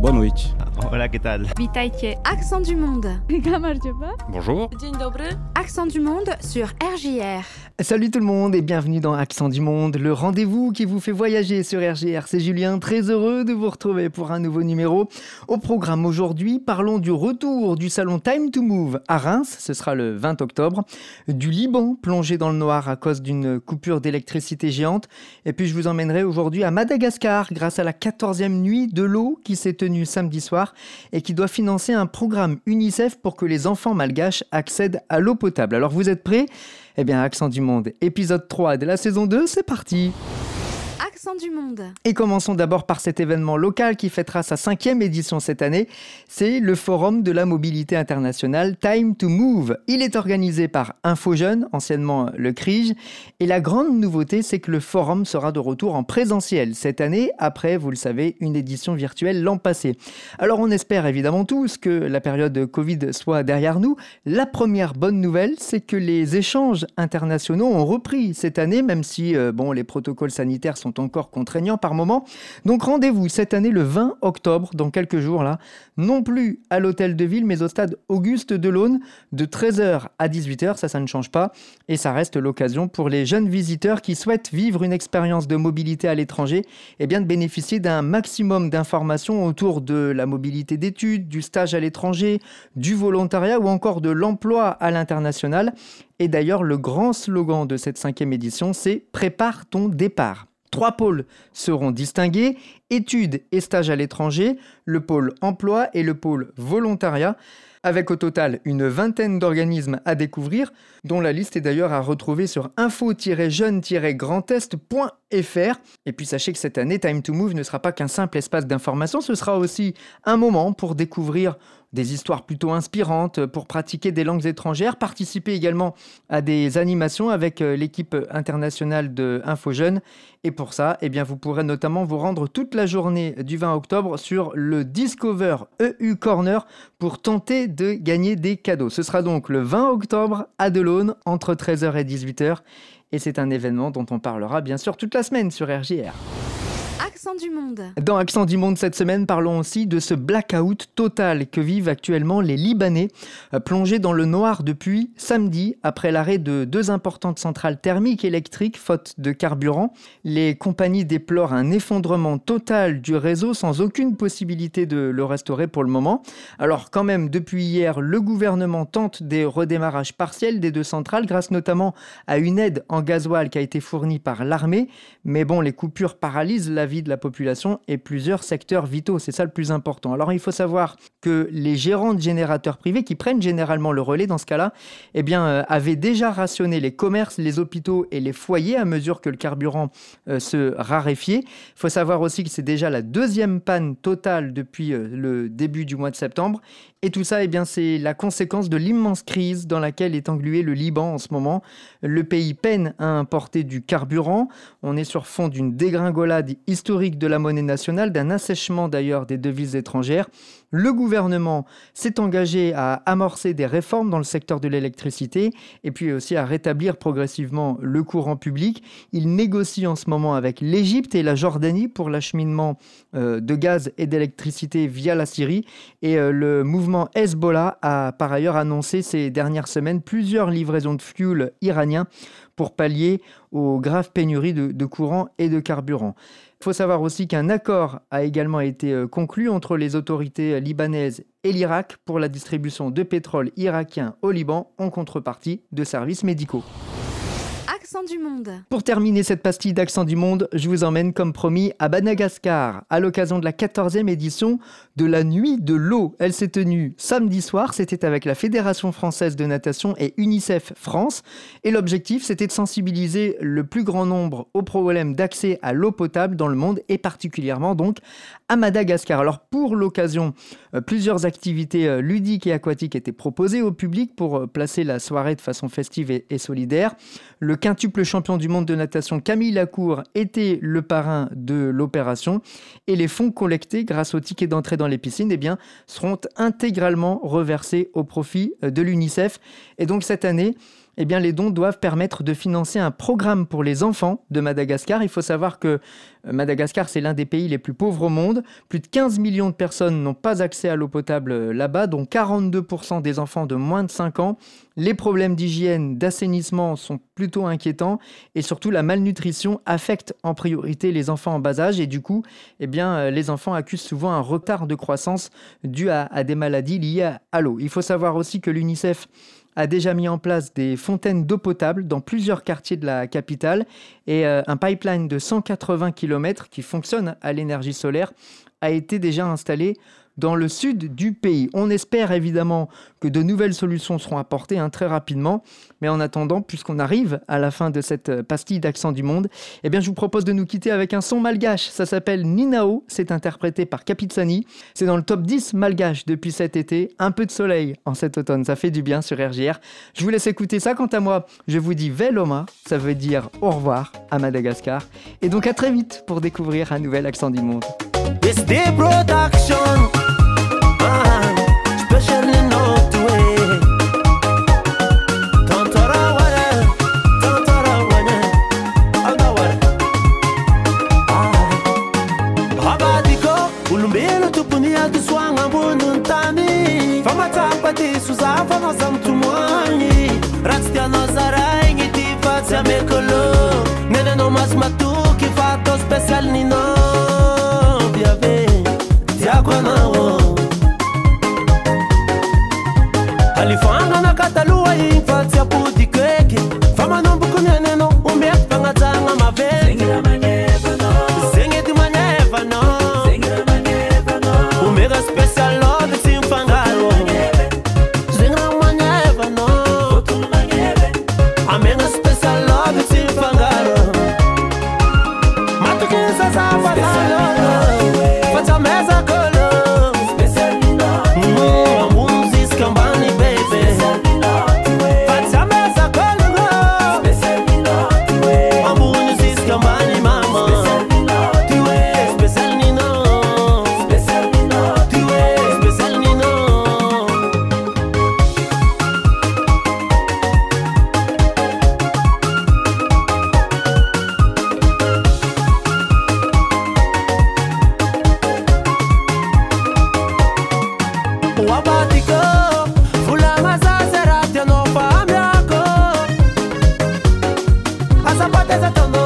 Boa noite. Hola, ¿qué tal? Accent du monde. Bonjour. Accent du monde sur RJR. Salut tout le monde et bienvenue dans Accent du Monde, le rendez-vous qui vous fait voyager sur RGR. C'est Julien, très heureux de vous retrouver pour un nouveau numéro. Au programme aujourd'hui, parlons du retour du salon Time to Move à Reims, ce sera le 20 octobre, du Liban plongé dans le noir à cause d'une coupure d'électricité géante, et puis je vous emmènerai aujourd'hui à Madagascar grâce à la 14e nuit de l'eau qui s'est tenue samedi soir et qui doit financer un programme UNICEF pour que les enfants malgaches accèdent à l'eau potable. Alors vous êtes prêts? Eh bien, Accent du Monde, épisode 3 de la saison 2, c'est parti Du monde. Et commençons d'abord par cet événement local qui fêtera sa cinquième édition cette année. C'est le Forum de la mobilité internationale Time to Move. Il est organisé par InfoJeune, anciennement le CRIJ. Et la grande nouveauté, c'est que le forum sera de retour en présentiel cette année, après, vous le savez, une édition virtuelle l'an passé. Alors on espère évidemment tous que la période Covid soit derrière nous. La première bonne nouvelle, c'est que les échanges internationaux ont repris cette année, même si euh, bon, les protocoles sanitaires sont encore contraignants par moment. Donc rendez-vous cette année le 20 octobre, dans quelques jours là, non plus à l'hôtel de ville, mais au stade Auguste Delaune, de 13h à 18h, ça ça ne change pas, et ça reste l'occasion pour les jeunes visiteurs qui souhaitent vivre une expérience de mobilité à l'étranger, et eh bien de bénéficier d'un maximum d'informations autour de la mobilité d'études, du stage à l'étranger, du volontariat ou encore de l'emploi à l'international. Et d'ailleurs, le grand slogan de cette cinquième édition, c'est Prépare ton départ. Trois pôles seront distingués, études et stages à l'étranger, le pôle emploi et le pôle volontariat, avec au total une vingtaine d'organismes à découvrir, dont la liste est d'ailleurs à retrouver sur info-jeune-grandest.fr. Et puis sachez que cette année, Time to Move ne sera pas qu'un simple espace d'information, ce sera aussi un moment pour découvrir des histoires plutôt inspirantes pour pratiquer des langues étrangères, participer également à des animations avec euh, l'équipe internationale de Info Jeunes. Et pour ça, eh bien, vous pourrez notamment vous rendre toute la journée du 20 octobre sur le Discover EU Corner pour tenter de gagner des cadeaux. Ce sera donc le 20 octobre à Delaune entre 13h et 18h. Et c'est un événement dont on parlera bien sûr toute la semaine sur RJR. Dans Accent du monde cette semaine, parlons aussi de ce blackout total que vivent actuellement les Libanais, euh, plongés dans le noir depuis samedi après l'arrêt de deux importantes centrales thermiques électriques faute de carburant. Les compagnies déplorent un effondrement total du réseau sans aucune possibilité de le restaurer pour le moment. Alors quand même, depuis hier, le gouvernement tente des redémarrages partiels des deux centrales grâce notamment à une aide en gasoil qui a été fournie par l'armée. Mais bon, les coupures paralysent la vie de la population et plusieurs secteurs vitaux. C'est ça le plus important. Alors il faut savoir que les gérants de générateurs privés qui prennent généralement le relais dans ce cas-là, eh bien, euh, avaient déjà rationné les commerces, les hôpitaux et les foyers à mesure que le carburant euh, se raréfiait. Il faut savoir aussi que c'est déjà la deuxième panne totale depuis euh, le début du mois de septembre. Et tout ça, eh bien, c'est la conséquence de l'immense crise dans laquelle est englué le Liban en ce moment. Le pays peine à importer du carburant. On est sur fond d'une dégringolade historique de la monnaie nationale, d'un assèchement d'ailleurs des devises étrangères. Le gouvernement s'est engagé à amorcer des réformes dans le secteur de l'électricité et puis aussi à rétablir progressivement le courant public. Il négocie en ce moment avec l'Égypte et la Jordanie pour l'acheminement euh, de gaz et d'électricité via la Syrie. Et euh, le mouvement Hezbollah a par ailleurs annoncé ces dernières semaines plusieurs livraisons de fuel iranien pour pallier aux graves pénuries de courant et de carburant. Il faut savoir aussi qu'un accord a également été euh, conclu entre les autorités libanaises et l'Irak pour la distribution de pétrole irakien au Liban en contrepartie de services médicaux Pour terminer cette pastille d'accent du monde, je vous emmène comme promis à Madagascar, à l'occasion de la 14e édition de la Nuit de l'eau. Elle s'est tenue samedi soir, c'était avec la Fédération française de natation et UNICEF France. Et l'objectif, c'était de sensibiliser le plus grand nombre aux problèmes d'accès à l'eau potable dans le monde et particulièrement donc à Madagascar. Alors pour l'occasion, euh, plusieurs activités euh, ludiques et aquatiques étaient proposées au public pour euh, placer la soirée de façon festive et solidaire. Le quintuple champion du monde de natation Camille Lacour était le parrain de l'opération et les fonds collectés grâce au ticket d'entrée dans les piscines eh bien, seront intégralement reversés au profit de l'UNICEF. Et donc cette année, eh bien, les dons doivent permettre de financer un programme pour les enfants de Madagascar. Il faut savoir que euh, Madagascar, c'est l'un des pays les plus pauvres au monde. Plus de 15 millions de personnes n'ont pas accès à l'eau potable euh, là-bas, dont 42% des enfants de moins de 5 ans. Les problèmes d'hygiène, d'assainissement sont plutôt inquiétants et surtout la malnutrition affecte en priorité les enfants en bas âge et du coup, eh bien, euh, les enfants accusent souvent un retard de croissance dû à, des maladies liées à l'eau. Il faut savoir aussi que l'UNICEF a déjà mis en place des fontaines d'eau potable dans plusieurs quartiers de la capitale et euh, un pipeline de 180 km qui fonctionne à l'énergie solaire a été déjà installé dans le sud du pays. On espère évidemment que de nouvelles solutions seront apportées hein, très rapidement, mais en attendant, puisqu'on arrive à la fin de cette euh, pastille d'accent du monde, eh bien je vous propose de nous quitter avec un son malgache. Ça s'appelle Ninao, c'est interprété par Capitsani. C'est dans le top 10 malgache depuis cet été. Un peu de soleil en cet automne, ça fait du bien sur RGR. Je vous laisse écouter ça. Quant à moi, je vous dis Veloma, ça veut dire au revoir à Madagascar. Et donc à très vite pour découvrir un nouvel accent du monde. It's the production. desatando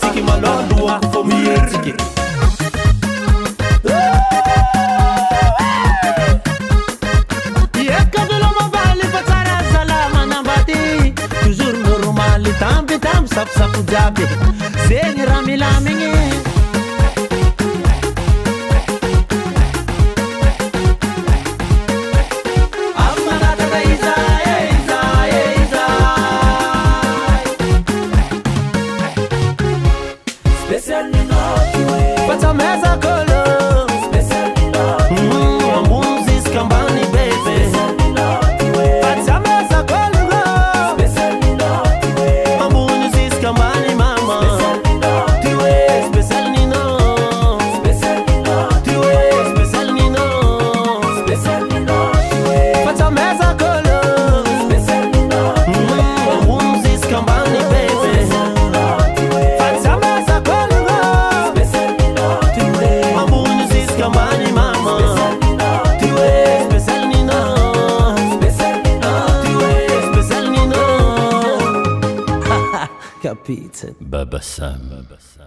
tsika malaloa fa mihetsika iour normaly tamby tamby safosapo jiaby. Zegny raha milamigny. That's. Baba Sam. Baba Sam.